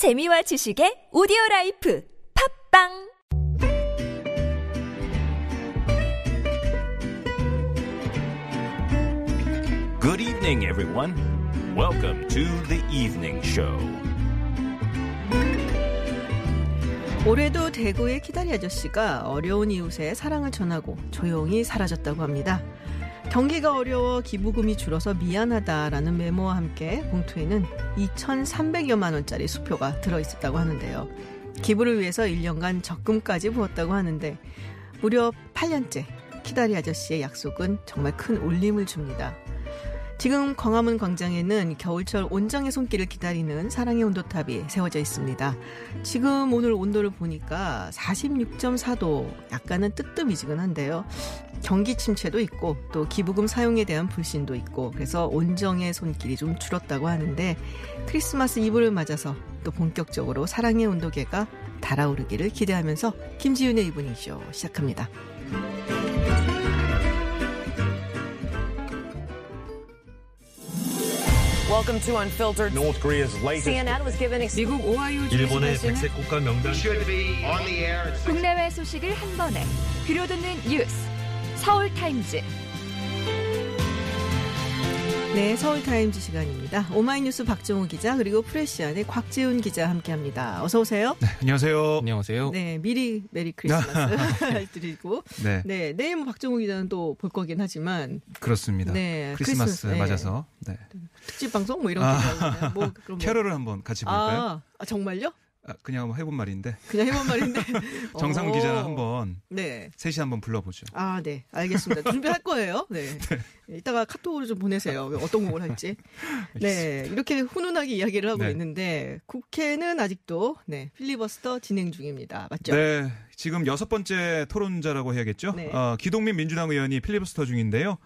재미와 지식의 오디오 라이프 팟빵 Good evening, everyone. Welcome to the evening show. 올해도 대구의 키다리 아저씨가 어려운 이웃에 사랑을 전하고 조용히 사라졌다고 합니다. 경기가 어려워 기부금이 줄어서 미안하다라는 메모와 함께 봉투에는 2,300여만 원짜리 수표가 들어 있었다고 하는데요. 기부를 위해서 1년간 적금까지 부었다고 하는데 무려 8년째 키다리 아저씨의 약속은 정말 큰 울림을 줍니다. 지금 광화문 광장에는 겨울철 온정의 손길을 기다리는 사랑의 온도탑이 세워져 있습니다. 지금 오늘 온도를 보니까 46.4도, 약간은 뜨뜻미지근한데요. 경기 침체도 있고 또 기부금 사용에 대한 불신도 있고 그래서 온정의 손길이 좀 줄었다고 하는데 크리스마스 이브를 맞아서 또 본격적으로 사랑의 온도계가 달아오르기를 기대하면서 김지윤의 이브닝쇼 시작합니다. Welcome to Unfiltered. North Korea's latest CNN was given 미국 오하이오 일본의 주지사는 백색 국가 명단 should be on the air at 국내외 소식을 한 번에 들려듣는 뉴스 서울 타임즈 네, 서울타임즈 시간입니다. 오마이뉴스 박정우 기자 그리고 프레시안의 곽지훈 기자 함께합니다. 어서 오세요. 안녕하세요. 안녕하세요. 네, 미리 Merry Christmas 드리고 네, 네, 내일 뭐 박정우 기자는 또 볼 거긴 하지만 그렇습니다. 네, 크리스마스 크리스마스, 네. 맞아서 네. 특집 방송 뭐 이런 거 있나요? 뭐 뭐. 캐럴을 한번 같이 볼까요? 아, 아, 정말요? 아, 그냥 한번 해본 말인데 그냥 해본 말인데 정상훈 어. 기자는 한번 네. 셋이 한번 불러보죠. 아, 네. 알겠습니다. 준비할 거예요. 네. 이따가 카톡으로 좀 보내세요. 어떤 곡을 할지. 네. 이렇게 훈훈하게 이야기를 하고 네. 있는데 국회는 아직도 네, 필리버스터 진행 중입니다. 맞죠? 네, 지금 여섯 번째 토론자라고 해야겠죠. 네. 어, 기동민 민주당 의원이 필리버스터 중인데요.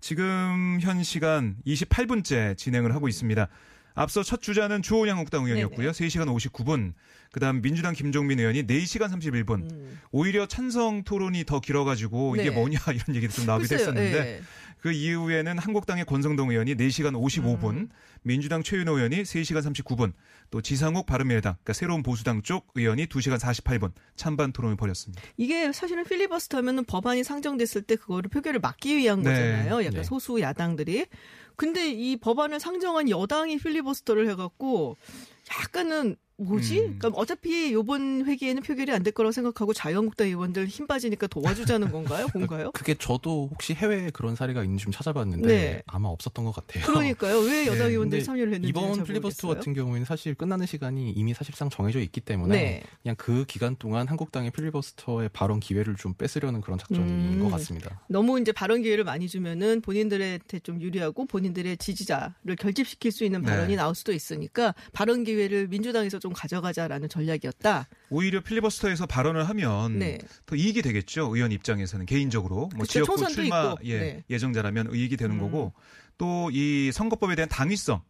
지금 현 시간 28분째 진행을 하고 있습니다. 앞서 첫 주자는 주호영 한국당 의원이었고요. 3시간 59분. 그다음 민주당 김종민 의원이 4시간 31분. 오히려 찬성 토론이 더 길어가지고 이게 네. 뭐냐 이런 얘기도 좀 나오기도 글쎄요, 했었는데 예. 그 이후에는 한국당의 권성동 의원이 4시간 55분, 음. 민주당 최윤호 의원이 3시간 39분, 또 지상욱 바른미래당, 그러니까 새로운 보수당 쪽 의원이 2시간 48분 찬반 토론을 벌였습니다. 이게 사실은 필리버스터 하면은 법안이 상정됐을 때 그거를 표결을 막기 위한 네. 거잖아요. 약간 네. 소수 야당들이. 근데 이 법안을 상정한 여당이 필리버스터를 해갖고 약간은 뭐지? 음. 그러니까 어차피 요번 회기에는 표결이 안 될 거라고 생각하고 자유한국당 의원들 힘 빠지니까 도와주자는 건가요? 뭔가요? 그게 저도 혹시 해외에 그런 사례가 있는지 좀 찾아봤는데 네. 아마 없었던 것 같아요. 그러니까요. 왜 여당 네, 의원들이 참여를 했는지 이번 필리버스터 같은 경우에는 사실 끝나는 시간이 이미 사실상 정해져 있기 때문에 네. 그냥 그 기간 동안 한국당의 필리버스터의 발언 기회를 좀 뺏으려는 그런 작전인 음. 것 같습니다. 너무 이제 발언 기회를 많이 주면은 본인들한테 좀 유리하고 본인들의 지지자를 결집시킬 수 있는 발언이 네. 나올 수도 있으니까 발언 기회를 민주당에서 좀 가져가자라는 전략이었다. 오히려 필리버스터에서 발언을 하면 네. 더 이익이 되겠죠. 의원 입장에서는 개인적으로 뭐 그쵸, 지역구 총선도 출마 있고. 예, 네. 예정자라면 이익이 되는 음. 거고 또 이 선거법에 대한 당위성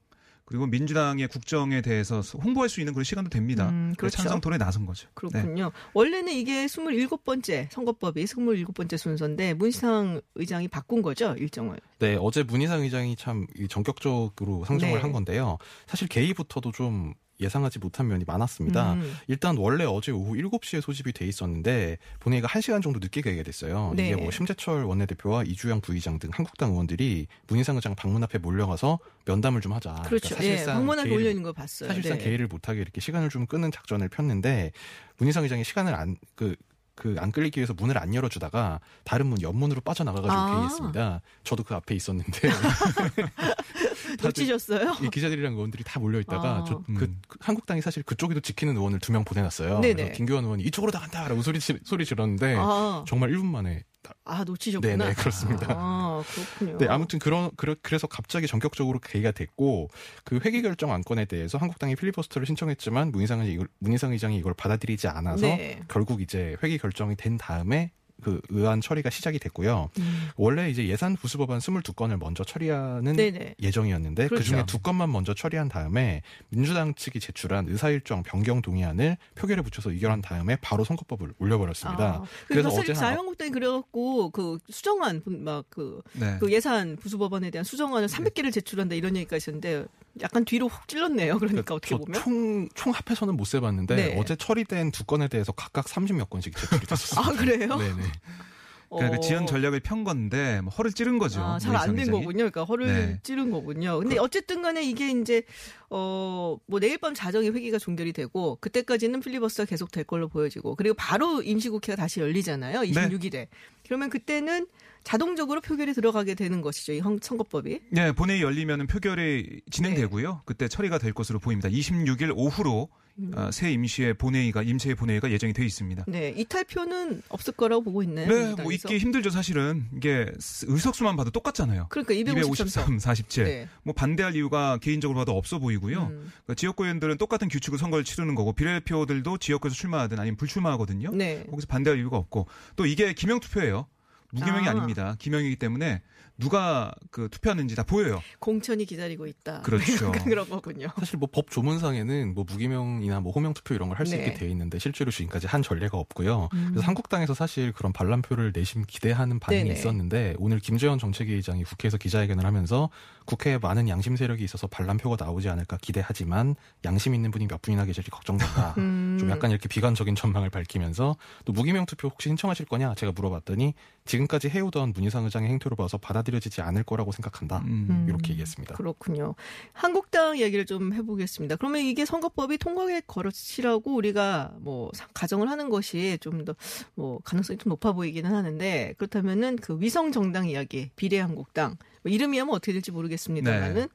그리고 민주당의 국정에 대해서 홍보할 수 있는 그런 시간도 됩니다. 음, 그래서 그렇죠. 찬성 토론에 나선 거죠. 네. 그렇군요. 원래는 이게 27번째 선거법이 27번째 순서인데 문희상 의장이 바꾼 거죠, 일정을. 네, 어제 문희상 의장이 참이 전격적으로 상정을 네. 한 건데요. 사실 개의부터도 좀 예상하지 못한 면이 많았습니다. 음. 일단 원래 어제 오후 7시에 소집이 돼 있었는데 본회의가 1시간 정도 늦게 가게 됐어요. 네. 이게 뭐 심재철 원내대표와 이주영 부의장 등 한국당 의원들이 문희상 의장 방문 앞에 몰려가서 면담을 좀 하자. 그렇죠. 그러니까 예, 사실상 방문을 개의를 올려 있는 거 봤어요. 사실상 네. 개의를 못하게 이렇게 시간을 좀 끄는 작전을 폈는데 문희상 의장이 시간을 안 그 그 안 끌리기 위해서 문을 안 열어주다가 다른 문 옆문으로 빠져나가가지고 아. 개의했습니다. 저도 그 앞에 있었는데 놓치셨어요? 이 기자들이랑 의원들이 다 몰려 있다가 아. 저 그 음. 한국당이 사실 그쪽에도 지키는 의원을 두 명 보내놨어요. 네네. 그래서 김교환 의원이 이쪽으로 나간다라고 소리 지- 소리 지르는데 아, 정말 1분 만에 다- 아, 놓치셨구나. 네네 그렇습니다. 아, 그렇군요. 네, 아무튼 그런 그래, 그래서 갑자기 전격적으로 개의가 됐고 그 회기 결정 안건에 대해서 한국당이 필리버스터를 신청했지만 문희상 문희상 의장이 이걸 받아들이지 않아서 네. 결국 이제 회기 결정이 된 다음에 그 의안 처리가 시작이 됐고요. 음. 원래 이제 예산 부수법안 22건을 먼저 처리하는 네네. 예정이었는데 그 그렇죠. 중에 두 건만 먼저 처리한 다음에 민주당 측이 제출한 의사일정 변경 동의안을 표결에 붙여서 의결한 다음에 바로 선거법을 올려버렸습니다. 아, 그래서 그래서 어제 한- 자유한국당이 그래갖고 그 수정안 막그 네. 그 예산 부수법안에 대한 수정안을 300개를 제출한다 이런 얘기가 있었는데 약간 뒤로 훅 찔렀네요. 그러니까 어떻게 보면. 총, 총 합해서는 못 세봤는데 네. 어제 처리된 두 건에 대해서 각각 30몇 건씩 제출이 됐었어요. 아, 그래요? 네네. 그러니까 어. 그 지연 전략을 편 건데 뭐 허를 찌른 거죠. 아, 잘안 된 거군요. 그러니까 허를 네. 찌른 거군요. 근데 어쨌든 간에 이게 이제 어, 뭐 내일 밤 자정에 회기가 종결이 되고 그때까지는 필리버스터가 계속 될 걸로 보여지고 그리고 바로 임시국회가 다시 열리잖아요. 네. 26일에. 그러면 그때는 자동적으로 표결이 들어가게 되는 것이죠. 이 형- 선거법이. 네, 본회의 열리면 표결이 진행되고요. 그때 처리가 될 것으로 보입니다. 26일 오후로 음. 어, 새 임시의 본회의가 임시의 본회의가 예정이 돼 있습니다. 네, 이탈표는 없을 거라고 보고 있나요? 네? 뭐 있기 힘들죠, 사실은. 이게 의석수만 봐도 똑같잖아요. 그러니까 253석. 253, 47. 네. 뭐 반대할 이유가 개인적으로 봐도 없어 보이고요. 음. 그러니까 지역구 의원들은 똑같은 규칙으로 선거를 치르는 거고 비례대표들도 지역구에서 출마하든 아니면 불출마하거든요. 네. 거기서 반대할 이유가 없고 또 이게 기명 투표예요. 무기명이 아. 아. 닙니다 기명이기 때문에 누가 그 투표하는지 다 보여요. 공천이 기다리고 있다. 그렇죠. 그런 거군요. 사실 뭐 법 조문상에는 뭐 무기명이나 뭐 호명 투표 이런 걸 할수 네. 있게 돼 있는데 실제로 지금까지 한 전례가 없고요. 음. 그래서 한국당에서 사실 그런 반란표를 내심 기대하는 반응이 네네. 있었는데 오늘 김재원 정책위 의장이 국회에서 기자회견을 하면서 국회에 많은 양심 세력이 있어서 반란표가 나오지 않을까 기대하지만 양심 있는 분이 몇 분이나 계실지 걱정된다. 음. 좀 약간 이렇게 비관적인 전망을 밝히면서 또 무기명 투표 혹시 신청하실 거냐 제가 물어봤더니 지금까지 해오던 문희상 의장의 행태로 봐서 받아들여지지 않을 거라고 생각한다. 음. 이렇게 얘기했습니다. 그렇군요. 한국당 얘기를 좀 해보겠습니다. 그러면 이게 선거법이 통과의 거치라고 우리가 뭐 사- 가정을 하는 것이 좀 더 뭐 가능성이 좀 높아 보이기는 하는데 그렇다면은 그 위성 정당 이야기 비례한국당 뭐 이름이야 뭐 어떻게 될지 모르겠습니다만은 네.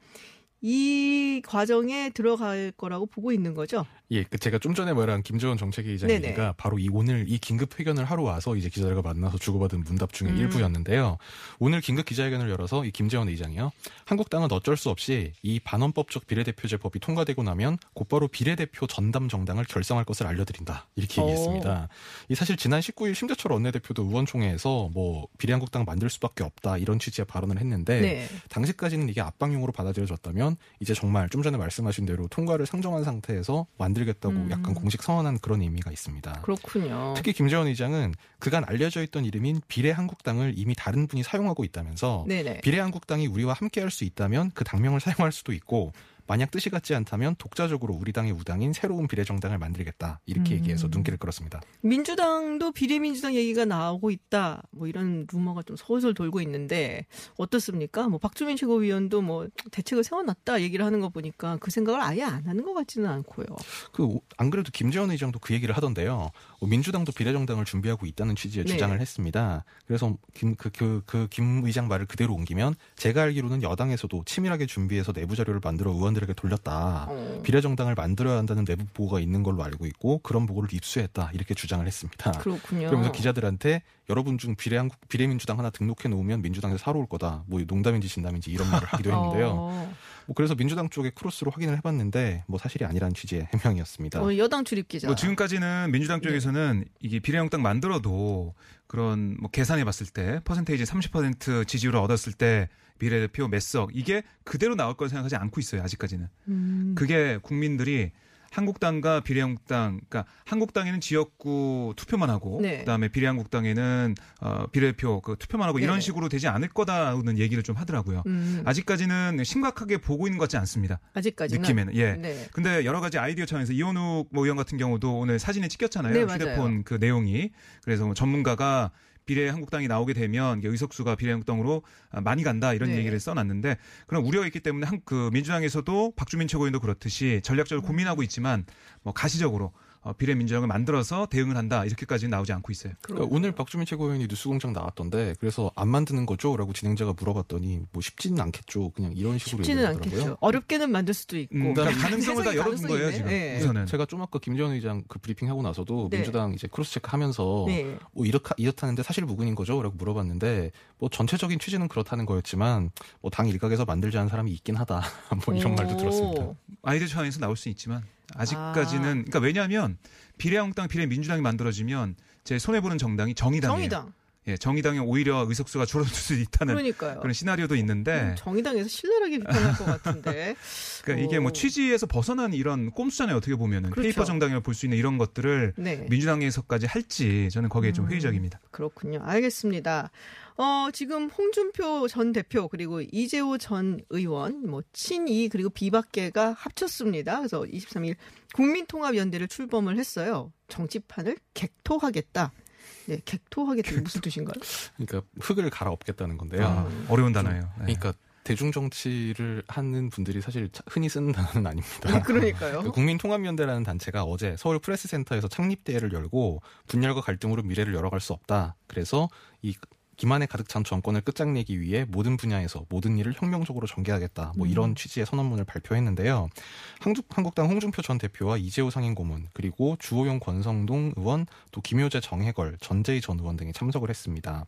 이 과정에 들어갈 거라고 보고 있는 거죠. 예, 그 제가 좀 전에 말한 김재원 정책위 의장 네네. 얘기가 바로 이 오늘 이 긴급 회견을 하러 와서 이제 기자들과 만나서 주고받은 문답 중에 음. 일부였는데요. 오늘 긴급 기자회견을 열어서 이 김재원 의장이요. 한국당은 어쩔 수 없이 이 반헌법적 비례대표제 법이 통과되고 나면 곧바로 비례대표 전담 정당을 결성할 것을 알려드린다. 이렇게 오. 얘기했습니다. 이 사실 지난 19일 심재철 원내대표도 의원총회에서 뭐 비례한국당 만들 수밖에 없다 이런 취지의 발언을 했는데 네. 당시까지는 이게 압박용으로 받아들여졌다면 이제 정말 좀 전에 말씀하신 대로 통과를 상정한 상태에서 만들겠다고 음. 약간 공식 선언한 그런 의미가 있습니다. 그렇군요. 특히 김재원 의장은 그간 알려져 있던 이름인 비례한국당을 이미 다른 분이 사용하고 있다면서 네네. 비례한국당이 우리와 함께할 수 있다면 그 당명을 사용할 수도 있고 만약 뜻이 같지 않다면 독자적으로 우리 당의 우당인 새로운 비례정당을 만들겠다 이렇게 음. 얘기해서 눈길을 끌었습니다. 민주당도 비례민주당 얘기가 나오고 있다. 뭐 이런 루머가 좀 솔솔 돌고 있는데 어떻습니까? 뭐 박주민 최고위원도 뭐 대책을 세워놨다 얘기를 하는 거 보니까 그 생각을 아예 안 하는 것 같지는 않고요. 그 안 그래도 김재원 의장도 그 얘기를 하던데요. 어, 민주당도 비례정당을 준비하고 있다는 취지의 네. 주장을 했습니다. 그래서 김그 그 그 김 의장 말을 그대로 옮기면 제가 알기로는 여당에서도 치밀하게 준비해서 내부 자료를 만들어 의원 들에게 돌렸다. 어. 비례정당을 만들어야 한다는 내부 보고가 있는 걸로 알고 있고 그런 보고를 입수했다 이렇게 주장을 했습니다. 그렇군요. 그러면서 기자들한테 여러분 중 비례 한국 비례민주당 하나 등록해 놓으면 민주당에서 사러 올 거다. 뭐 농담인지 진담인지 이런 말을 하기도 했는데요. 어, 뭐 그래서 민주당 쪽에 크로스로 확인을 해봤는데 뭐 사실이 아니라는 취지의 해명이었습니다. 어, 여당 출입 기자. 뭐 지금까지는 민주당 네. 쪽에서는 이게 비례한국당 만들어도 그런 뭐 계산해 봤을 때 퍼센테이지 30% 지지율을 얻었을 때 비례대표 몇 석 이게 그대로 나올 걸 생각하지 않고 있어요 아직까지는 음, 그게 국민들이 한국당과 비례한국당 그러니까 한국당에는 지역구 투표만 하고 네. 그다음에 비례한국당에는 어 비례표 그 투표만 하고 네네. 이런 식으로 되지 않을 거다라는 얘기를 좀 하더라고요. 음, 아직까지는 심각하게 보고 있는 것 같지 않습니다. 아직까지는 느낌에는 예. 네. 근데 여러 가지 아이디어 차원에서 이원욱 뭐 의원 같은 경우도 오늘 사진에 찍혔잖아요. 네, 맞아요. 휴대폰 그 내용이. 그래서 뭐 전문가가 비례 한국당이 나오게 되면 의석수가 비례 한국당으로 아, 많이 간다 이런 네. 얘기를 써놨는데 그런 우려가 있기 때문에 한, 그 민주당에서도 박주민 최고위원도 그렇듯이 전략적으로 음. 고민하고 있지만 뭐 가시적으로 어, 비례 민주당을 만들어서 대응을 한다 이렇게까지는 나오지 않고 있어요. 그러니까 오늘 박주민 최고위원이 뉴스공장 나왔던데 그래서 안 만드는 거죠?라고 진행자가 물어봤더니 뭐 쉽지는 않겠죠. 그냥 이런 식으로 쉽지는 얘기를 하더라고요. 않겠죠. 어렵게는 만들 수도 있고. 음, 그러니까 가능성을 다 열어둔 거예요. 지금 네. 우선은. 제가 좀 아까 김재원 의장 그 브리핑 하고 나서도 네. 민주당 이제 cross check하면서 네. 뭐 이렇다 이렇다는데 사실 무근인 거죠?라고 물어봤는데 뭐 전체적인 취지는 그렇다는 거였지만 뭐 당 일각에서 만들지 않은 사람이 있긴 하다 뭐 이런 말도 오. 들었습니다. 아이디어 차원에서 나올 수 있지만 아직까지는 아. 그러니까 왜냐하면 비례한국당 비례민주당이 만들어지면 제일 손해 보는 정당이 정의당이에요. 정의당. 예, 정의당이 오히려 의석수가 줄어들 수 있다는 그러니까요. 그런 시나리오도 있는데 음, 정의당에서 신랄하게 비판할 것 같은데. 그러니까 이게 뭐 오. 취지에서 벗어난 이런 꼼수잖아요. 어떻게 보면은 그렇죠. paper 정당이라 볼수 있는 이런 것들을 네. 민주당에서까지 할지 저는 거기에 좀 음. 회의적입니다. 그렇군요. 알겠습니다. 어, 지금 홍준표 전 대표 그리고 이재호 전 의원 뭐 친이 그리고 비박계가 합쳤습니다. 그래서 23일 국민통합연대를 출범을 했어요. 정치판을 객토하겠다. 네, 객토하겠다 무슨 뜻인가요? 그러니까 흙을 갈아엎겠다는 건데요. 아, 어려운 단어예요. 네. 그러니까 대중 정치를 하는 분들이 사실 차- 흔히 쓰는 단어는 아닙니다. 네, 그러니까요. 그 국민통합연대라는 단체가 어제 서울 프레스센터에서 창립 대회를 열고 분열과 갈등으로 미래를 열어갈 수 없다. 그래서 이 기만에 가득 찬 정권을 끝장내기 위해 모든 분야에서 모든 일을 혁명적으로 전개하겠다. 뭐 이런 취지의 선언문을 발표했는데요. 한국, 한국당 홍준표 전 대표와 이재호 상임고문 그리고 주호영 권성동 의원 또 김효재 정해걸 전재희 전 의원 등이 참석을 했습니다.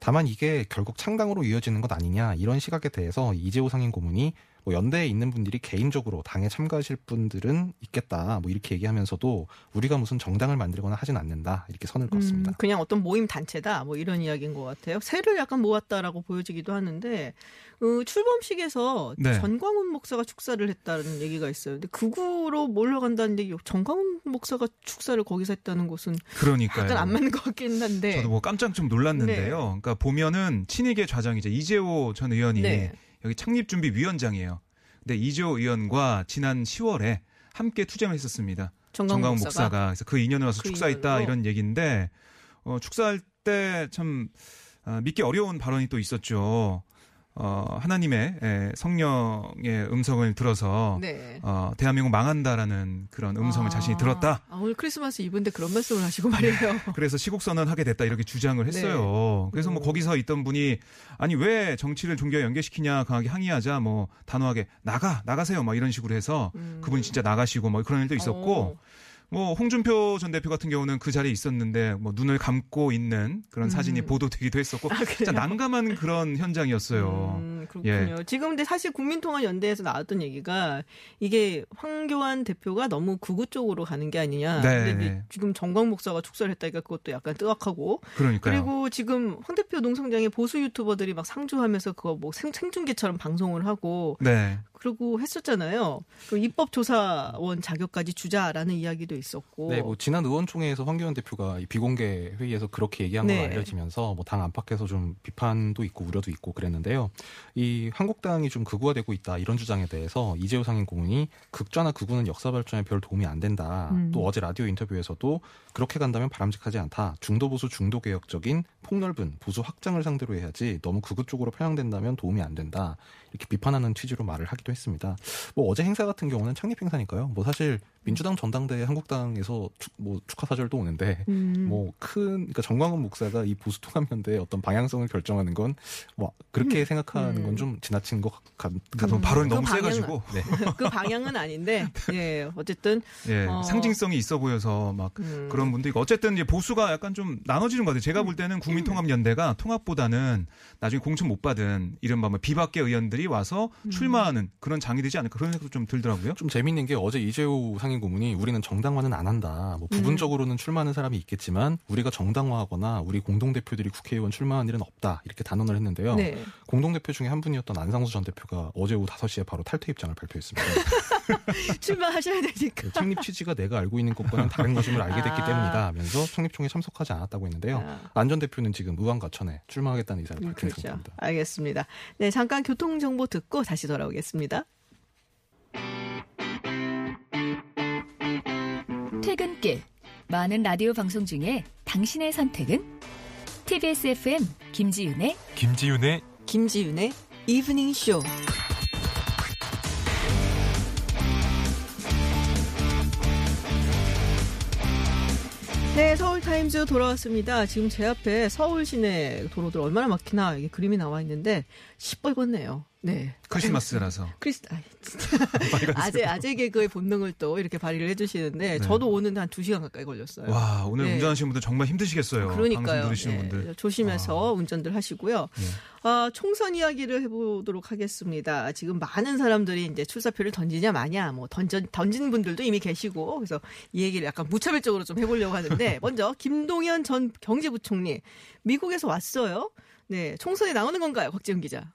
다만 이게 결국 창당으로 이어지는 것 아니냐 이런 시각에 대해서 이재호 상임고문이 뭐 연대에 있는 분들이 개인적으로 당에 참가하실 분들은 있겠다 뭐 이렇게 얘기하면서도 우리가 무슨 정당을 만들거나 하진 않는다 이렇게 선을 그었습니다. 음, 그냥 어떤 모임 단체다 뭐 이런 이야기인 것 같아요. 새를 약간 모았다라고 보여지기도 하는데 어, 출범식에서 네. 전광훈 목사가 축사를 했다는 얘기가 있어요. 근데 극우로 몰려간다는 얘기, 전광훈 목사가 축사를 거기서 했다는 것은 그러니까요. 약간 안 맞는 것 같긴 한데. 저도 뭐 깜짝 좀 놀랐는데요. 네. 그러니까 보면은 친이계 좌장이죠. 이재호 전 의원이 네. 여기 창립준비위원장이에요. 근데 이재호 의원과 지난 10월에 함께 투쟁을 했었습니다. 정광훈 목사가. 목사가 그래서 그 인연으로 와서 그 축사했다. 이런 얘기인데 어, 축사할 때 참 믿기 어려운 발언이 또 있었죠. 어, 하나님의 에, 성령의 음성을 들어서 네. 어, 대한민국 망한다라는 그런 음성을 아, 자신이 들었다. 아, 오늘 크리스마스 이브인데 그런 말씀을 하시고 말이에요. 그래서 시국 선언 하게 됐다 이렇게 주장을 했어요. 그래서 뭐 오. 거기서 있던 분이 아니 왜 정치를 종교에 연계시키냐 강하게 항의하자 뭐 단호하게 나가 나가세요 막 이런 식으로 해서 음. 그분이 진짜 나가시고 뭐 그런 일도 있었고 어. 뭐 홍준표 전 대표 같은 경우는 그 자리에 있었는데 뭐 눈을 감고 있는 그런 사진이 음. 보도되기도 했었고 아, 진짜? 난감한 그런 현장이었어요. 음, 그렇군요. 지금 근데 사실 국민통합연대에서 나왔던 얘기가 이게 황교안 대표가 너무 극우 쪽으로 가는 게 아니냐. 네. 근데 지금 정광 목사가 축사를 했다니까 그것도 약간 뜨악하고. 그러니까요. 그리고 지금 황 대표 농성장에 보수 유튜버들이 막 상주하면서 그거 뭐 생, 생중계처럼 방송을 하고 네. 그러고 했었잖아요. 그 입법조사원 자격까지 주자라는 이야기도 있었고. 네, 뭐 지난 의원총회에서 황교안 대표가 이 비공개 회의에서 그렇게 얘기한 네. 걸 알려지면서 뭐 당 안팎에서 좀 비판도 있고 우려도 있고 그랬는데요. 이 한국당이 좀 극우화되고 있다 이런 주장에 대해서 이재호 상임 고문이 극좌나 극우는 역사 발전에 별 도움이 안 된다. 음. 또 어제 라디오 인터뷰에서도 그렇게 간다면 바람직하지 않다. 중도 보수 중도 개혁적인 폭넓은 보수 확장을 상대로 해야지 너무 극우 쪽으로 편향된다면 도움이 안 된다. 이렇게 비판하는 취지로 말을 하기도 했습니다. 뭐 어제 행사 같은 경우는 창립 행사니까요. 뭐 사실 민주당 전당대회 한국당에서 축, 뭐 축하 사절도 오는데 음. 뭐큰 그러니까 정광훈 목사가 이 보수 통합연대의 어떤 방향성을 결정하는 건 뭐 그렇게 생각하는 건 좀 지나친 것 같, 같, 좀 발언이 그 너무 방향은- 세가지고 네. 그 방향은 아닌데, 예, 어쨌든. 예, 어. 상징성이 있어 보여서 막 음. 그런 분도 있고 어쨌든 이제 보수가 약간 좀 나눠지는 것 같아요. 제가 볼 때는 국민통합연대가 통합보다는 나중에 공천 못 받은 이른바 뭐 비박계 의원들이 와서 음. 출마하는 그런 장이 되지 않을까 그런 생각도 좀 들더라고요. 좀 재밌는 게 어제 이재호 상임 고문이 우리는 정당화는 안 한다. 뭐 부분적으로는 출마하는 사람이 있겠지만 우리가 정당화하거나 우리 공동대표들이 국회의원 출마한 일은 없다. 이렇게 단언을 했는데요. 네. 공동대표 중에 한 분이었던 안상수 전 대표가 어제 오후 5시에 바로 탈퇴 입장을 발표했습니다. 출마하셔야 되니까. 그 창립 취지가 내가 알고 있는 것과는 다른 것임을 알게 됐기 아. 때문이다 하면서 창립총회 참석하지 않았다고 했는데요. 아. 안전 대표는 지금 의왕과천에 출마하겠다는 의사를 음, 밝힌 그렇죠. 상태입니다. 알겠습니다. 네, 잠깐 교통 정보 듣고 다시 돌아오겠습니다. 퇴근길 많은 라디오 방송 중에 당신의 선택은 TBS FM 김지윤의 김지윤의 김지윤의 이브닝 쇼. 네, 서울 타임즈 돌아왔습니다. 지금 제 앞에 서울 시내 도로들 얼마나 막히나 이게 그림이 나와 있는데 시뻘겋네요. 네. 크리스마스라서. 크리스, 진짜. 아재, 아재 개그의 본능을 또 이렇게 발휘를 해주시는데, 저도 오는데 한 2시간 가까이 걸렸어요. 네. 와, 오늘 네. 운전하시는 분들 정말 힘드시겠어요. 그러니까요. 예, 분들. 아. 조심해서 운전들 하시고요. 예. 아, 총선 이야기를 해보도록 하겠습니다. 지금 많은 사람들이 이제 출사표를 던지냐 마냐, 뭐 던져, 던진 분들도 이미 계시고, 그래서 이 얘기를 약간 무차별적으로 좀 해보려고 하는데, 먼저 김동연 전 경제부총리 미국에서 왔어요. 네, 총선에 나오는 건가요, 곽지영 기자?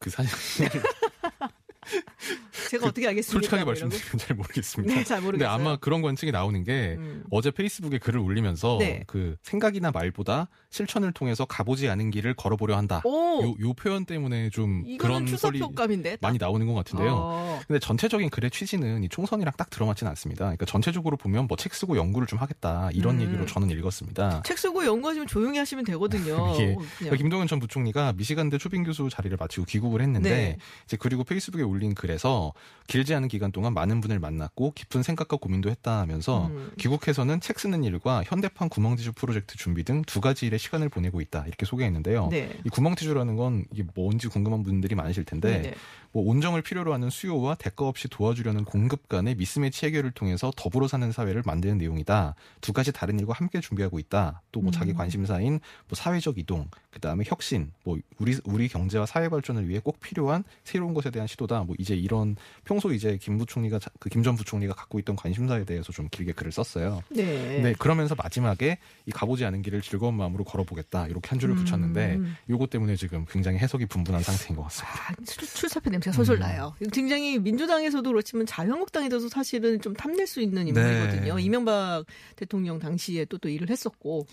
그 사실 제가 어떻게 알겠습니까? 솔직하게. 말씀드리면 잘 모르겠습니다. 네, 잘 근데 모르겠어요. 아마 그런 관측이 나오는 게 음. 어제 페이스북에 글을 올리면서 네. 그 생각이나 말보다 실천을 통해서 가보지 않은 길을 걸어보려 한다. 오! 요, 요 표현 때문에 좀 그런 출사표감인데. 많이 나오는 것 같은데요. 어. 근데 전체적인 글의 취지는 이 총선이랑 딱 들어맞진 않습니다. 그러니까 전체적으로 보면 뭐 책 쓰고 연구를 좀 하겠다 이런 음. 얘기로 저는 읽었습니다. 책 쓰고 연구하시면 조용히 하시면 되거든요. 그냥. 그러니까 김동연 전 부총리가 미시간대 초빙 교수 자리를 마치고 귀국을 했는데 네. 이제 그리고 페이스북에 올린 글에서 길지 않은 기간 동안 많은 분을 만났고 깊은 생각과 고민도 했다 하면서 음. 귀국해서는 책 쓰는 일과 현대판 구멍티슈 프로젝트 준비 등 두 가지 일에 시간을 보내고 있다 이렇게 소개했는데요. 네. 이 구멍티슈라는 건 이게 뭔지 궁금한 분들이 많으실 텐데 네네. 뭐 온정을 필요로 하는 수요와 대가 없이 도와주려는 공급 간의 미스매치 해결을 통해서 더불어 사는 사회를 만드는 내용이다. 두 가지 다른 일과 함께 준비하고 있다. 또뭐 음. 자기 관심사인 뭐 사회적 이동, 그 다음에 혁신, 뭐 우리 우리 경제와 사회 발전을 위해 꼭 필요한 새로운 것에 대한 시도다. 뭐 이제 이런 평소 이제 김 부총리가 그 김 전 부총리가 갖고 있던 관심사에 대해서 좀 길게 글을 썼어요. 네. 네, 그러면서 마지막에 이 가보지 않은 길을 즐거운 마음으로 걸어보겠다 이렇게 한 줄을 붙였는데 음. 요거 때문에 지금 굉장히 해석이 분분한 상태인 것 같습니다. 아, 출- 출사표 냄새가 솔솔 음. 나요. 굉장히 민주당에서도 그렇지만 자유한국당에도 사실은 좀 탐낼 수 있는 인물이거든요. 네. 이명박 대통령 당시에 또 또 일을 했었고.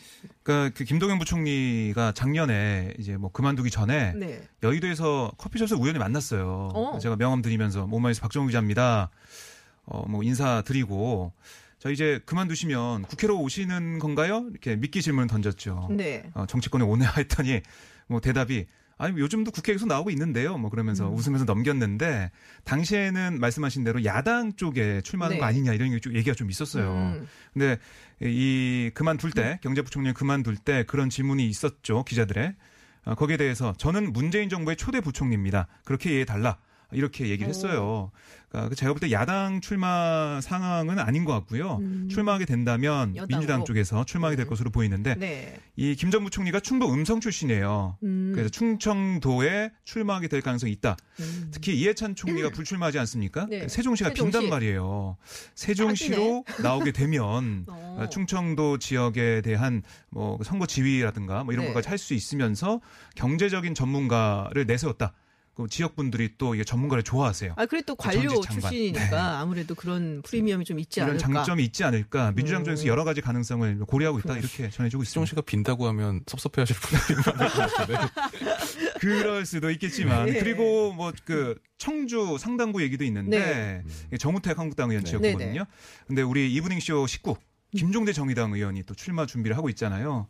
그러니까 그 김동연 부총리가 작년에 이제 뭐 그만두기 전에 네. 여의도에서 커피숍에서 우연히 만났어요. 어. 제가 명함 드리면서 오마이뉴스 박정우 기자입니다. 어, 뭐 인사 드리고 저 이제 그만두시면 국회로 오시는 건가요? 이렇게 미끼 질문을 던졌죠. 네. 어, 정치권에 오냐 했더니 뭐 대답이 아니 요즘도 국회에 계속 나오고 있는데요. 뭐 그러면서 음. 웃으면서 넘겼는데 당시에는 말씀하신 대로 야당 쪽에 출마하는 네. 거 아니냐 이런 얘기 얘기가 좀 있었어요. 음. 근데 이 그만둘 때 경제부총리 그만둘 때 그런 질문이 있었죠 기자들의 어, 거기에 대해서 저는 문재인 정부의 초대 부총리입니다. 그렇게 이해해 달라. 이렇게 얘기를 했어요. 그러니까 제가 볼 때 야당 출마 상황은 아닌 것 같고요. 음. 출마하게 된다면 여당으로. 민주당 쪽에서 출마하게 될 네. 것으로 보이는데 네. 이김 전 부총리가 충북 음성 출신이에요. 음. 그래서 충청도에 출마하게 될 가능성이 있다. 음. 특히 이해찬 총리가 불출마하지 않습니까? 네. 세종시가 세종시. 빈단 말이에요. 세종시로 나오게 되면 어. 어, 충청도 지역에 대한 뭐 선거 지위라든가 뭐 이런 네. 것까지 할 수 있으면서 경제적인 전문가를 내세웠다. 그 지역 분들이 또 이게 전문가를 좋아하세요. 아, 그래 또 관료. 출신이니까 네. 아무래도 그런 프리미엄이 좀 있지 이런 않을까. 장점이 있지 않을까. 민주당 음. 쪽에서 여러 가지 가능성을 고려하고 있다. 이렇게 전해주고 시종 있습니다. 씨가 빈다고 하면 섭섭해하실 분들이 많을 것 같은데. 그럴 수도 있겠지만 네. 그리고 뭐 그 청주 상당구 얘기도 있는데 정우택 한국당 의원 네. 지역구거든요. 근데 우리 이브닝 쇼 식구 김종대 정의당 의원이 또 출마 준비를 하고 있잖아요.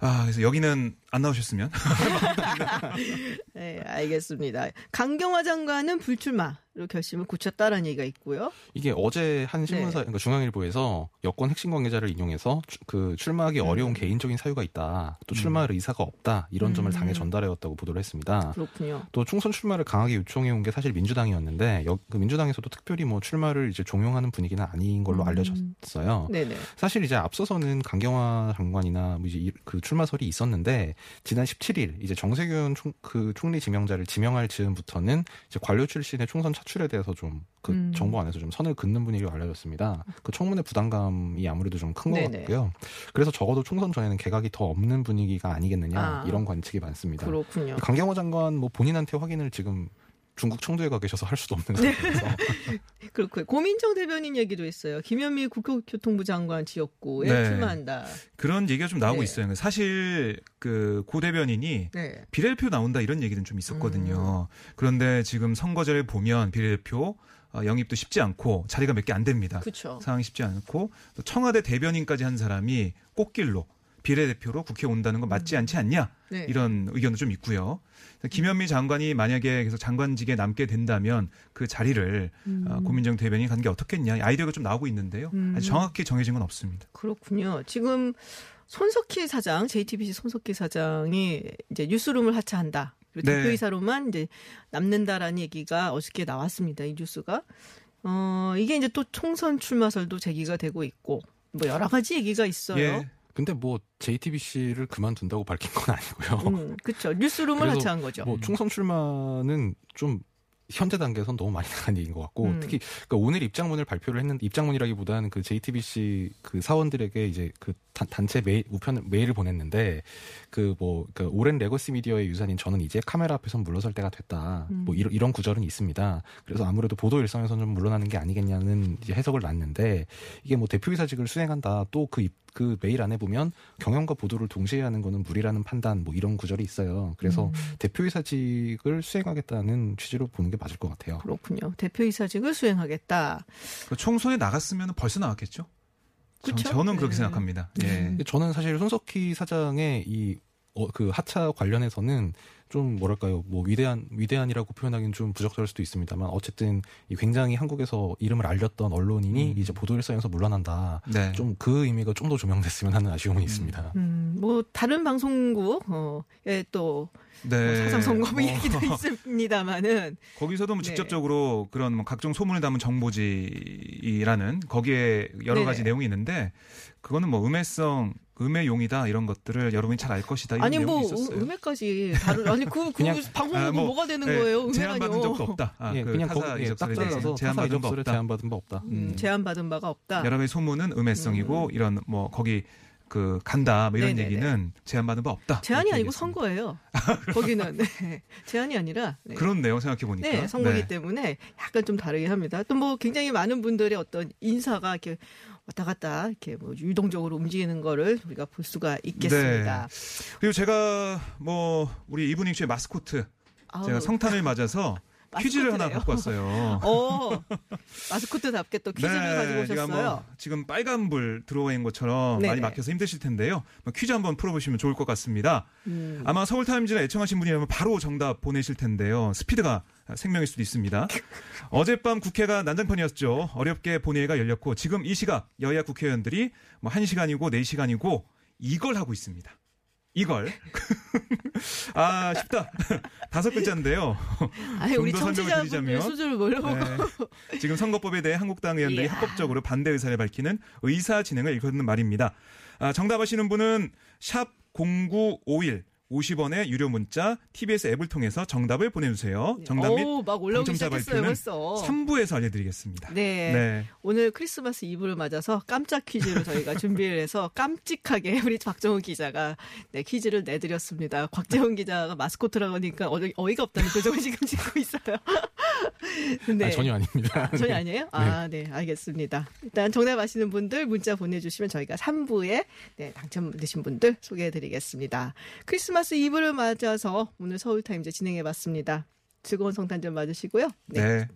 아, 그래서 여기는 안 나오셨으면 네, 알겠습니다. 강경화 장관은 불출마로 결심을 굳혔다라는 얘기가 있고요. 이게 어제 한 신문사, 네. 그러니까 중앙일보에서 여권 핵심 관계자를 인용해서 주- 그 출마하기 음. 어려운 개인적인 사유가 있다. 또 출마할 의사가 없다. 이런 점을 음. 당에 전달해왔다고 보도를 했습니다. 그렇군요. 또 총선 출마를 강하게 요청해온 게 사실 민주당이었는데 여- 그 민주당에서도 특별히 뭐 출마를 이제 종용하는 분위기는 아닌 걸로 음. 알려졌어요. 네네. 사실 이제 앞서서는 강경화 장관이나 뭐 이제 이- 그 출마설이 있었는데 지난 17일 이제 정세균 총, 그 총리 지명자를 지명할 즈음부터는 이제 관료 출신의 총선 차출에 대해서 좀그 음. 정부 안에서 좀 선을 긋는 분위기가 알려졌습니다. 그 청문회 부담감이 아무래도 좀 큰 것. 같고요. 그래서 적어도 총선 전에는 개각이 더 없는 분위기가 아니겠느냐 아. 이런 관측이 많습니다. 그렇군요. 강경화 장관 뭐 본인한테 확인을 지금 중국 청두에 가 계셔서 할 수도 없는 네. 상태에서 그렇고요. 고민정 대변인 얘기도 있어요. 김현미 국토교통부 장관 지역구에 네. 출마한다. 그런 얘기가 좀 나오고 네. 있어요. 사실 그 고 대변인이 네. 비례대표 나온다 이런 얘기는 좀 음. 있었거든요. 그런데 지금 선거제를 보면 비례대표 어, 영입도 쉽지 않고 자리가 몇 개 안 됩니다. 그렇죠. 상황이 쉽지 않고 또 청와대 대변인까지 한 사람이 꽃길로 비례대표로 국회 온다는 건 맞지 않지 않냐 네. 이런 의견도 좀 있고요. 그래서 김현미 장관이 만약에 계속 장관직에 남게 된다면 그 자리를 어, 고민정 대변인이 가는 게 어떻겠냐 아이디어가 좀 나오고 있는데요. 음. 아직 정확히 정해진 건 없습니다. 그렇군요. 지금 손석희 사장, JTBC 손석희 사장이 이제 뉴스룸을 하차한다. 그리고 네. 대표이사로만 이제 남는다라는 얘기가 어저께 나왔습니다. 이 뉴스가. 어, 이게 이제 또 총선 출마설도 제기가 되고 있고 뭐 여러 가지 얘기가 있어요. 예. 근데 뭐 JTBC를 그만둔다고 밝힌 건 아니고요. 음, 그렇죠. 뉴스룸을 하차한 거죠. 뭐 총선 출마는 좀 현재 단계에선 너무 많이 나간 얘기인 것 같고 음. 특히 그러니까 오늘 입장문을 발표를 했는데 입장문이라기보다는 그 JTBC 그 사원들에게 이제 그 단, 단체 메일 우편 메일을 보냈는데 그 뭐 그 오랜 legacy 미디어의 유산인 저는 이제 카메라 앞에서 물러설 때가 됐다 음. 뭐 이런, 이런 구절은 있습니다. 그래서 아무래도 보도 일상에서 좀 물러나는 게 아니겠냐는 이제 해석을 놨는데 이게 뭐 대표이사직을 수행한다 또 그 그 메일 안에 보면 경영과 보도를 동시에 하는 거는 무리라는 판단 뭐 이런 구절이 있어요. 그래서 음. 대표이사직을 수행하겠다는 취지로 보는 게 맞을 것 같아요. 그렇군요. 대표이사직을 수행하겠다. 그 총선에 나갔으면 벌써 나왔겠죠. 전, 그쵸? 저는 그렇게 네. 생각합니다. 예. 음. 저는 사실 손석희 사장의 이 어, 그 하차 관련해서는 좀 뭐랄까요 뭐 위대한 위대한이라고 표현하기는 좀 부적절할 수도 있습니다만 어쨌든 이 굉장히 한국에서 이름을 알렸던 언론인이 음. 이제 보도 일상에서 물러난다 네. 좀그 의미가 좀 더 조명됐으면 하는 아쉬움은 있습니다. 음, 뭐 다른 방송국 어에 또 네. 사장 선거 뭐 어, 얘기도 있습니다만은 거기서도 뭐 네. 직접적으로 그런 뭐 각종 소문을 담은 정보지라는 거기에 여러 네네. 가지 내용이 있는데 그거는 뭐 음해성, 음해용이다 이런 것들을 여러분이 잘 알 것이다 이런 아니 뭐 내용이 있었어요. 음- 음해까지 다른 아니 그, 그 방송국은 아, 뭐, 뭐가 되는 네, 거예요? 제안받은 음해라뇨. 적도 없다. 아, 예, 그 그냥 타사 예, 딱 잘라서 바 이적설에 없다. 제안받은 바 없다. 음, 음. 제안받은 바가 없다. 여러 가지 소문은 음해성이고 이런 뭐 거기 그 간다 뭐 이런 네네네. 얘기는 제안받은 바 없다. 제안이 이렇게 아니고. 선거예요. 거기는 네. 제안이 아니라 네. 그렇네요 생각해 보니까. 네, 선거기 때문에 약간 좀 다르게 합니다. 또 뭐 굉장히 많은 분들의 어떤 인사가 이렇게 왔다 갔다 이렇게 뭐 유동적으로 움직이는 거를 우리가 볼 수가 있겠습니다. 그리고 제가 뭐 우리 이브닝 쇼의 마스코트 제가 성탄을 맞아서 퀴즈를 하나. 갖고 왔어요. 어, 마스코트답게 또 퀴즈를 가지고 제가 오셨어요. 뭐 지금 빨간불 들어와 있는 것처럼 네네. 많이 막혀서 힘드실 텐데요. 뭐 퀴즈 한번 풀어보시면 좋을 것 같습니다. 음. 아마 서울타임즈를 애청하신 분이라면 바로 정답 보내실 텐데요. 스피드가 생명일 수도 있습니다. 어젯밤 국회가 난장판이었죠. 어렵게 본회의가 열렸고 지금 이 시각 여야 국회의원들이 뭐 1시간이고 4시간이고 이걸 하고 있습니다. 이걸. 아, 쉽다. 다섯 글자인데요. 아니, 우리 드리자면, 수준을 모르고 네. 지금 선거법에 대해 한국당 의원들이 이야. 합법적으로 반대 의사를 밝히는 의사 진행을 일컫는 말입니다. 아, 정답하시는 분은 샵 0951 50원의 유료 문자 TBS 앱을 통해서 정답을 보내주세요. 정답 및 어우, 막 올라오기 당첨자 시작했어요 발표는 벌써. 3부에서 알려드리겠습니다. 네. 네. 오늘 크리스마스 이브를 맞아서 깜짝 퀴즈를 저희가 준비를 해서 깜찍하게 우리 박정훈 기자가 네, 퀴즈를 내드렸습니다. 곽재훈 기자가 마스코트라고 하니까 어이, 어이가 없다는 표정을 지금 짓고 있어요. 네. 아, 전혀 아닙니다. 전혀 네. 아니에요? 아, 네, 알겠습니다. 일단 정답 아시는 분들 문자 보내주시면 저희가 3부에 네, 당첨되신 분들 소개해드리겠습니다. 크리스마스 이브를 맞아서 오늘 서울타임즈 진행해봤습니다. 즐거운 성탄절 맞으시고요. 네.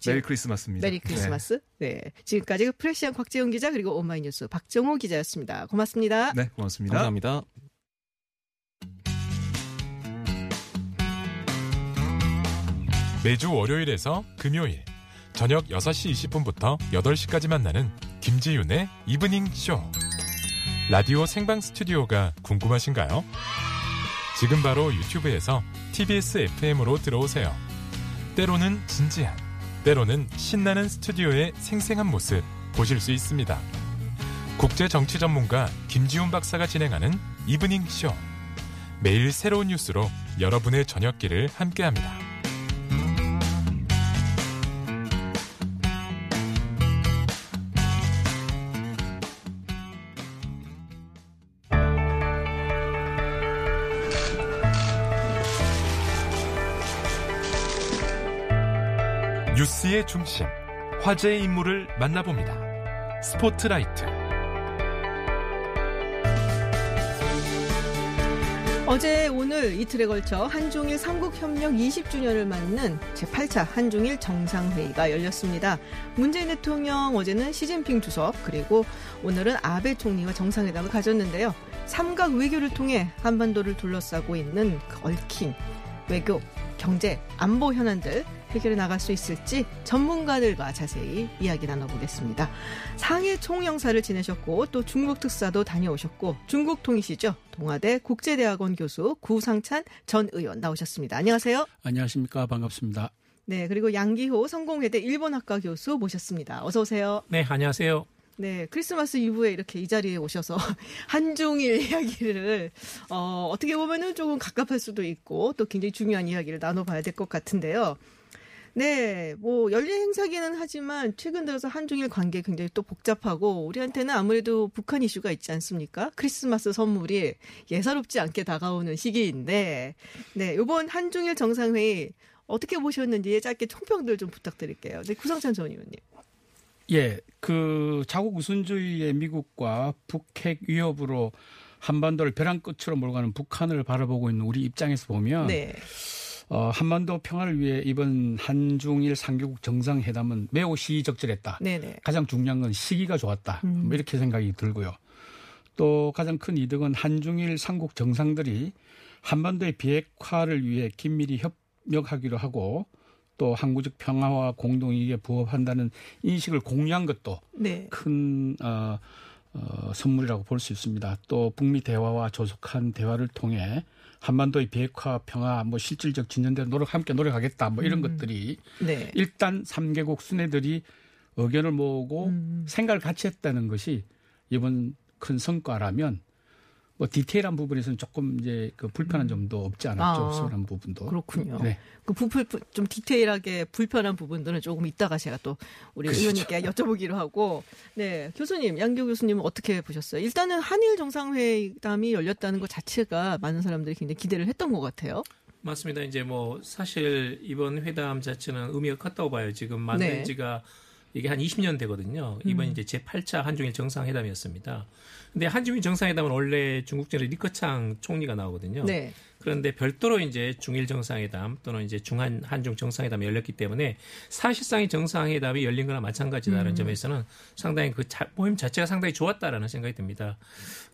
지금- Merry Christmas입니다. Merry Christmas. 네. 지금까지 프레시안 곽재훈 기자 그리고 오마이뉴스 박정호 기자였습니다. 고맙습니다. 네, 네, 고맙습니다. 감사합니다. 매주 월요일에서 금요일 저녁 6시 20분부터 8시까지 만나는 김지윤의 이브닝 쇼. 라디오 생방 스튜디오가 궁금하신가요? 지금 바로 유튜브에서 TBS FM으로 들어오세요. 때로는 진지한, 때로는 신나는 스튜디오의 생생한 모습 보실 수 있습니다. 국제 정치 전문가 김지윤 박사가 진행하는 이브닝 쇼. 매일 새로운 뉴스로 여러분의 저녁길을 함께합니다. 뉴스의 중심, 화제의 인물을 만나봅니다. 스포트라이트. 어제 오늘 이틀에 걸쳐 한중일 삼국협력 20주년을 맞는 제8차 한중일 정상회의가 열렸습니다. 문재인 대통령 어제는 시진핑 주석 그리고 오늘은 아베 총리와 정상회담을 가졌는데요. 삼각 외교를 통해 한반도를 둘러싸고 있는 그 얽힌 외교, 경제, 안보 현안들 해결해 나갈 수 있을지 전문가들과 자세히 이야기 나눠보겠습니다. 상해 총영사를 지내셨고 또 중국 특사도 다녀오셨고 중국 통이시죠. 동아대 국제대학원 교수 구상찬 전 의원 나오셨습니다. 안녕하세요. 안녕하십니까. 반갑습니다. 네, 그리고 양기호 성공회대 일본학과 교수 모셨습니다. 어서 오세요. 네, 안녕하세요. 네, 크리스마스 이브에 이렇게 이 자리에 오셔서 한중일 이야기를 어, 어떻게 보면은 조금 갑갑할 수도 있고 또 굉장히 중요한 이야기를 나눠봐야 될 것 같은데요. 네, 뭐 열린 행사기는 하지만 최근 들어서 한중일 관계 굉장히 또 복잡하고 우리한테는 아무래도 북한 이슈가 있지 않습니까? 크리스마스 선물이 예사롭지 않게 다가오는 시기인데, 네, 이번 한중일 정상회의 어떻게 보셨는지 짧게 총평들 좀 부탁드릴게요. 네, 구성찬 전 의원님. 예, 그 자국 우선주의의 미국과 북핵 위협으로 한반도를 벼랑 끝으로 몰아가는 북한을 바라보고 있는 우리 입장에서 보면 네. 어, 한반도 평화를 위해 이번 한중일 상교국 정상회담은 매우 시적절했다. 네네. 가장 중요한 건 시기가 좋았다. 음. 뭐 이렇게 생각이 들고요. 또 가장 큰 이득은 한중일 삼국 정상들이 한반도의 비핵화를 위해 긴밀히 협력하기로 하고 또 항구적 평화와 공동이익에 부합한다는 인식을 공유한 것도 네. 큰 어, 어, 선물이라고 볼 수 있습니다. 또 북미 대화와 조속한 대화를 통해 한반도의 비핵화 평화 뭐 실질적 진전대로 노력 함께 노력하겠다 뭐 이런 음. 것들이 네. 일단 3개국 순회들이 의견을 모으고 음. 생각을 같이 했다는 것이 이번 큰 성과라면 뭐 디테일한 부분에서는 조금 이제 그 불편한 점도 없지 않았죠. 아, 소홀한 부분도. 그렇군요. 네. 그 부풀 좀 디테일하게 불편한 부분들은 조금 이따가 제가 또 우리 그렇죠. 의원님께 여쭤보기로 하고 네 교수님 양교 교수님은 어떻게 보셨어요? 일단은 한일 정상회담이 열렸다는 것 자체가 많은 사람들이 굉장히 기대를 했던 것 같아요. 맞습니다. 이제 뭐 사실 이번 회담 자체는 의미가 컸다고 봐요. 지금 만든 네. 지가 이게 한 20년 되거든요. 이번 음. 이제 제 8차 한중일 정상회담이었습니다. 근데 한중일 정상회담은 원래 중국 전에 리커창 총리가 나오거든요. 네. 그런데 별도로 이제 중일 정상회담 또는 이제 중한 한중 정상회담이 열렸기 때문에 사실상의 정상회담이 열린 거나 마찬가지다라는 음. 점에서는 상당히 그 자- 모임 자체가 상당히 좋았다라는 생각이 듭니다.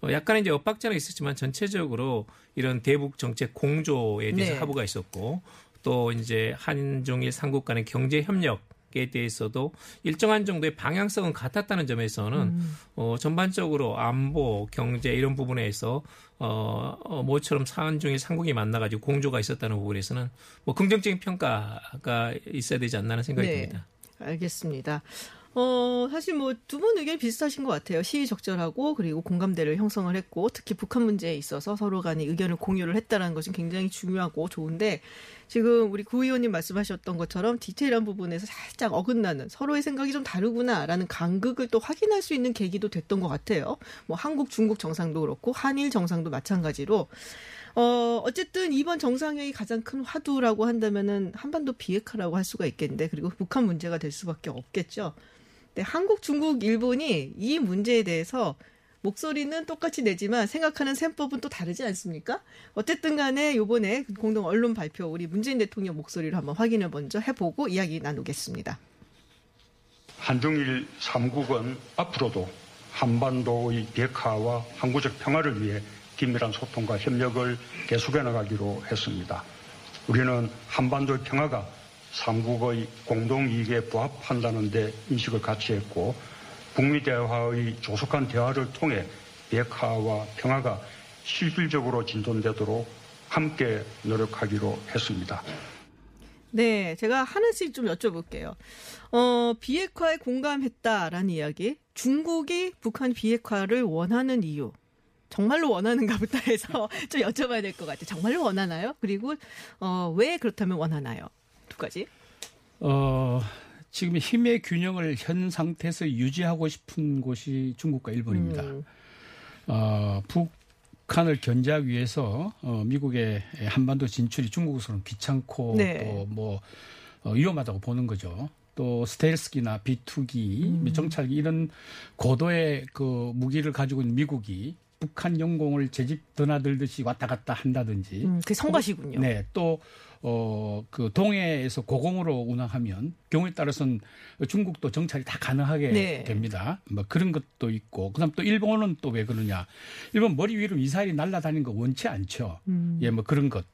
어, 약간의 이제 엇박자는 있었지만 전체적으로 이런 대북 정책 공조에 대해서 네. 합의가 있었고 또 이제 한중일 삼국 간의 경제 협력 에 대해서도 일정한 정도의 방향성은 같았다는 점에서는 음. 어, 전반적으로 안보, 경제 이런 부분에서 어, 어 모처럼 사안중일 삼국이 만나가지고 공조가 있었다는 부분에서는 뭐 긍정적인 평가가 있어야 되지 않나는 생각이 네. 듭니다. 알겠습니다. 어, 사실 뭐 두 분 의견 비슷하신 것 같아요. 시의적절하고 그리고 공감대를 형성을 했고 특히 북한 문제에 있어서 서로 간의 의견을 공유를 했다라는 것은 굉장히 중요하고 좋은데 지금 우리 구 의원님 말씀하셨던 것처럼 디테일한 부분에서 살짝 어긋나는 서로의 생각이 좀 다르구나라는 간극을 또 확인할 수 있는 계기도 됐던 것 같아요. 뭐 한국, 중국 정상도 그렇고 한일 정상도 마찬가지로 어, 어쨌든 이번 정상회의 가장 큰 화두라고 한다면은 한반도 비핵화라고 할 수가 있겠는데 그리고 북한 문제가 될 수밖에 없겠죠. 네, 한국, 중국, 일본이 이 문제에 대해서 목소리는 똑같이 내지만 생각하는 셈법은 또 다르지 않습니까? 어쨌든 간에 요번에 공동 언론 발표 우리 문재인 대통령 목소리를 한번 확인을 먼저 해보고 이야기 나누겠습니다. 한중일 3국은 앞으로도 한반도의 비핵화와 항구적 평화를 위해 긴밀한 소통과 협력을 계속해 나가기로 했습니다. 우리는 한반도의 평화가 삼국의 공동이익에 부합한다는 데 인식을 같이 했고 북미 대화의 조속한 대화를 통해 비핵화와 평화가 실질적으로 진전되도록 함께 노력하기로 했습니다. 네, 제가 하나씩 좀 여쭤볼게요. 어, 비핵화에 공감했다라는 이야기. 중국이 북한 비핵화를 원하는 이유. 정말로 원하는가 보다 해서 좀 여쭤봐야 될 것 같아요. 정말로 원하나요? 그리고, 어, 왜 그렇다면 원하나요? 두 가지. 어, 지금 힘의 균형을 현 상태에서 유지하고 싶은 곳이 중국과 일본입니다. 음, 어, 북한을 견제하기 위해서 어, 미국의 한반도 진출이 중국으로서는 귀찮고 네. 또뭐 어, 위험하다고 보는 거죠. 또 스텔스기나 비투기, 음. 정찰기 이런 고도의 그 무기를 가지고 있는 미국이 북한 영공을 제집 드나들듯이 왔다 갔다 한다든지. 음, 그게 성가시군요. 네, 또 어, 그 동해에서 고공으로 운항하면 경우에 따라서는 중국도 정찰이 다 가능하게 네. 됩니다. 뭐 그런 것도 있고, 그다음 또 일본은 또 왜 그러냐? 일본 머리 위로 미사일이 날아다니는 거 원치 않죠. 음. 예, 뭐 그런 것.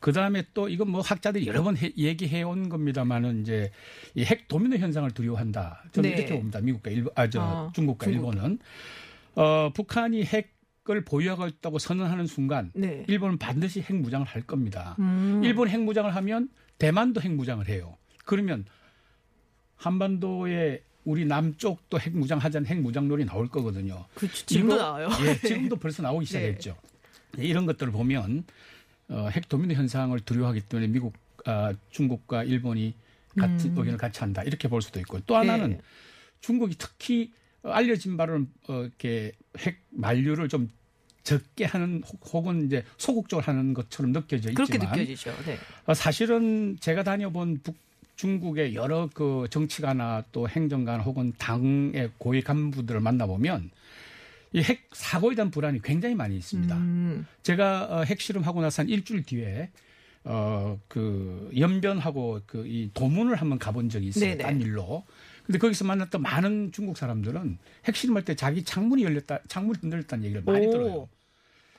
그 다음에 또 이건 뭐 학자들이 여러 번 해- 얘기해 온 겁니다만은 이제 이핵 도미노 현상을 두려워한다. 저는 네. 이렇게 봅니다. 미국과 일본, 아, 저 어, 중국과 중국. 일본은 어, 북한이 핵 을 보유하고 있다고 선언하는 순간 네. 일본은 반드시 핵 무장을 할 겁니다. 음. 일본 핵 무장을 하면 대만도 핵 무장을 해요. 그러면 한반도에 우리 남쪽도 핵 무장 하자는 핵 무장론이 나올 거거든요. 그렇죠. 지금도 이거- 나와요. 예, 지금도 벌써 나오기 시작했죠. 예, 이런 것들을 보면 어, 핵 도미노 현상을 두려워하기 때문에 미국, 아, 중국과 일본이 같은 의견을 같이 한다 이렇게 볼 수도 있고 또 하나는 음. 네. 중국이 특히 알려진 바로는 어, 이렇게 핵 만류를 좀 적게 하는 혹- 혹은 이제 소극적으로 하는 것처럼 느껴져 있지만 그렇게 느껴지죠. 네. 어, 사실은 제가 다녀본 북 중국의 여러 그 정치가나 또 행정관 혹은 당의 고위 간부들을 만나보면 이 핵 사고에 대한 불안이 굉장히 많이 있습니다. 음. 제가 어, 핵 실험하고 나서 한 일주일 뒤에 어 그 연변하고 그 이 도문을 한번 가본 적이 있어요. 네네. 딴 일로. 근데 거기서 만났던 많은 중국 사람들은 핵 실험할 때 자기 창문이 열렸다, 창문이 흔들렸다는 얘기를 많이 오. 들어요.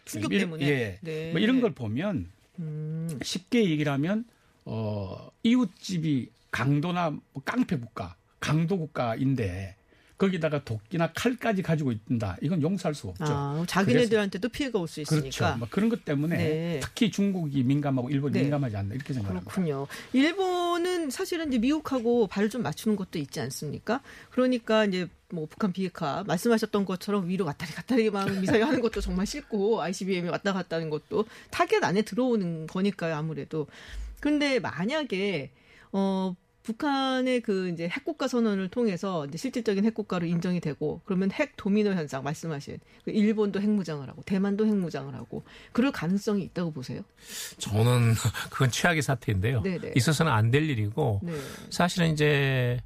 충격 이런- 때문에. 예. 네. 뭐 이런 걸 보면 음. 쉽게 얘기를 하면 어 이웃집이 강도나 뭐 깡패 국가, 강도 국가인데 거기다가 도끼나 칼까지 가지고 있다. 이건 용서할 수가 없죠. 아, 자기네들한테도 피해가 올 수 있으니까. 그렇죠. 뭐 그런 것 때문에 네. 특히 중국이 민감하고 일본이 네. 민감하지 않나 이렇게 생각합니다. 그렇군요. 일본은 사실은 이제 미국하고 발을 좀 맞추는 것도 있지 않습니까? 그러니까 이제 뭐 북한 비핵화 말씀하셨던 것처럼 위로 왔다리 갔다리 막 미사일 하는 것도 정말 싫고 ICBM이 왔다 갔다 하는 것도 타겟 안에 들어오는 거니까요, 아무래도. 근데 만약에 어 북한의 그 이제 핵국가 선언을 통해서 이제 실질적인 핵국가로 인정이 되고 그러면 핵 도미노 현상 말씀하신 그 일본도 핵무장을 하고 대만도 핵무장을 하고 그럴 가능성이 있다고 보세요? 저는 그건 최악의 사태인데요. 네네. 있어서는 안 될 일이고 네. 사실은 이제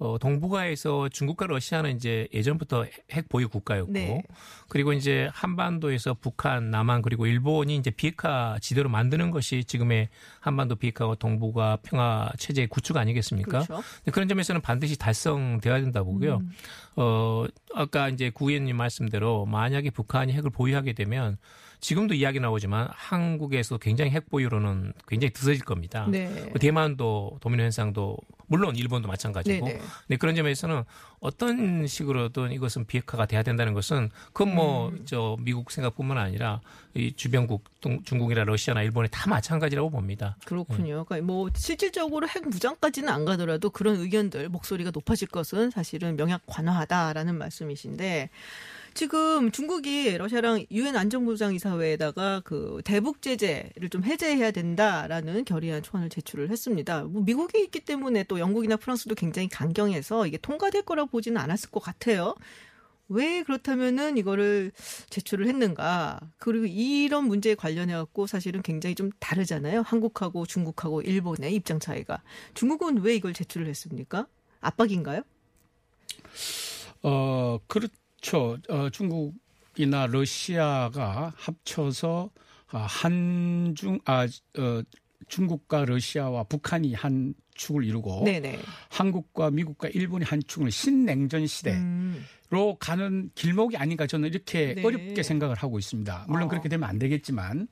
어, 동북아에서 중국과 러시아는 이제 예전부터 핵 보유 국가였고 네. 그리고 이제 한반도에서 북한, 남한 그리고 일본이 이제 비핵화 지대로 만드는 것이 지금의 한반도 비핵화와 동북아 평화 체제의 구축 아니겠습니까? 그렇죠. 그런 점에서는 반드시 달성되어야 된다 보고요. 음. 어, 아까 이제 구 의원님 말씀대로 만약에 북한이 핵을 보유하게 되면 지금도 이야기 나오지만 한국에서 굉장히 핵 보유로는 굉장히 드서질 겁니다. 네. 대만도 도미노 현상도 물론 일본도 마찬가지고. 네네. 네, 그런 점에서는 어떤 식으로든 이것은 비핵화가 돼야 된다는 것은 그건 뭐 음. 저 미국 생각뿐만 아니라 이 주변국 동- 중국이나 러시아나 일본이 다 마찬가지라고 봅니다. 그렇군요. 그러니까 뭐 실질적으로 핵 무장까지는 안 가더라도 그런 의견들 목소리가 높아질 것은 사실은 명약 관화하다라는 말씀이신데 지금 중국이 러시아랑 유엔 안전보장 이사회에다가 그 대북 제재를 좀 해제해야 된다라는 결의안 초안을 제출을 했습니다. 뭐 미국이 있기 때문에 또 영국이나 프랑스도 굉장히 강경해서 이게 통과될 거라 보지는 않았을 것 같아요. 왜 그렇다면은 이거를 제출을 했는가? 그리고 이런 문제에 관련해 갖고 사실은 굉장히 좀 다르잖아요. 한국하고 중국하고 일본의 입장 차이가. 중국은 왜 이걸 제출을 했습니까? 압박인가요? 어, 그렇 죠. 어, 중국이나 러시아가 합쳐서 아, 한중, 아, 어, 중국과 러시아와 북한이 한 축을 이루고 네네. 한국과 미국과 일본이 한 축을 신냉전 시대로 음, 가는 길목이 아닌가 저는 이렇게 네. 어렵게 생각을 하고 있습니다. 물론 어. 그렇게 되면 안 되겠지만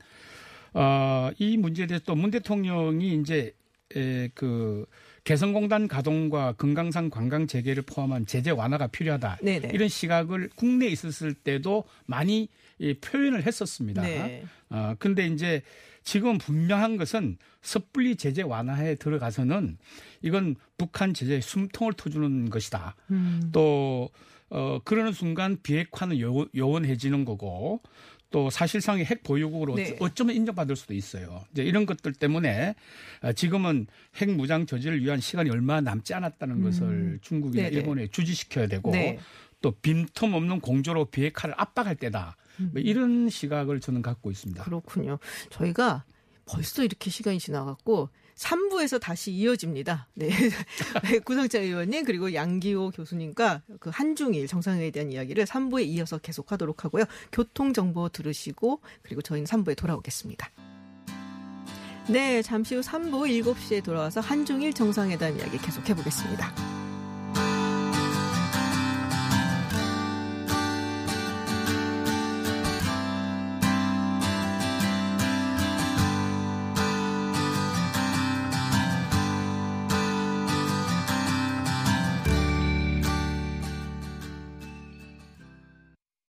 어, 이 문제에 대해서 또 문 대통령이 이제 에, 그 개성공단 가동과 금강산 관광 재개를 포함한 제재 완화가 필요하다. 네네. 이런 시각을 국내에 있었을 때도 많이 이, 표현을 했었습니다. 네. 어, 근데 이제 지금 분명한 것은 섣불리 제재 완화에 들어가서는 이건 북한 제재에 숨통을 터주는 것이다. 음, 또, 어, 그러는 순간 비핵화는 요, 요원해지는 거고 또 사실상의 핵 보유국으로 네. 어쩌면 인정받을 수도 있어요. 이제 이런 것들 때문에 어, 지금은 핵 무장 저지를 위한 시간이 얼마 남지 않았다는 것을 중국이나 음. 네네. 일본에 주지시켜야 되고 네. 또 빈틈 없는 공조로 비핵화를 압박할 때다. 뭐 이런 시각을 저는 갖고 있습니다. 그렇군요. 저희가 벌써 이렇게 시간이 지나갔고 3부에서 다시 이어집니다. 네. 구성차 의원님 그리고 양기호 교수님과 그 한중일 정상회의에 대한 이야기를 3부에 이어서 계속하도록 하고요. 교통 정보 들으시고 그리고 저희는 3부에 돌아오겠습니다. 네, 잠시 후 3부 7시에 돌아와서 한중일 정상회담 이야기 계속해 보겠습니다.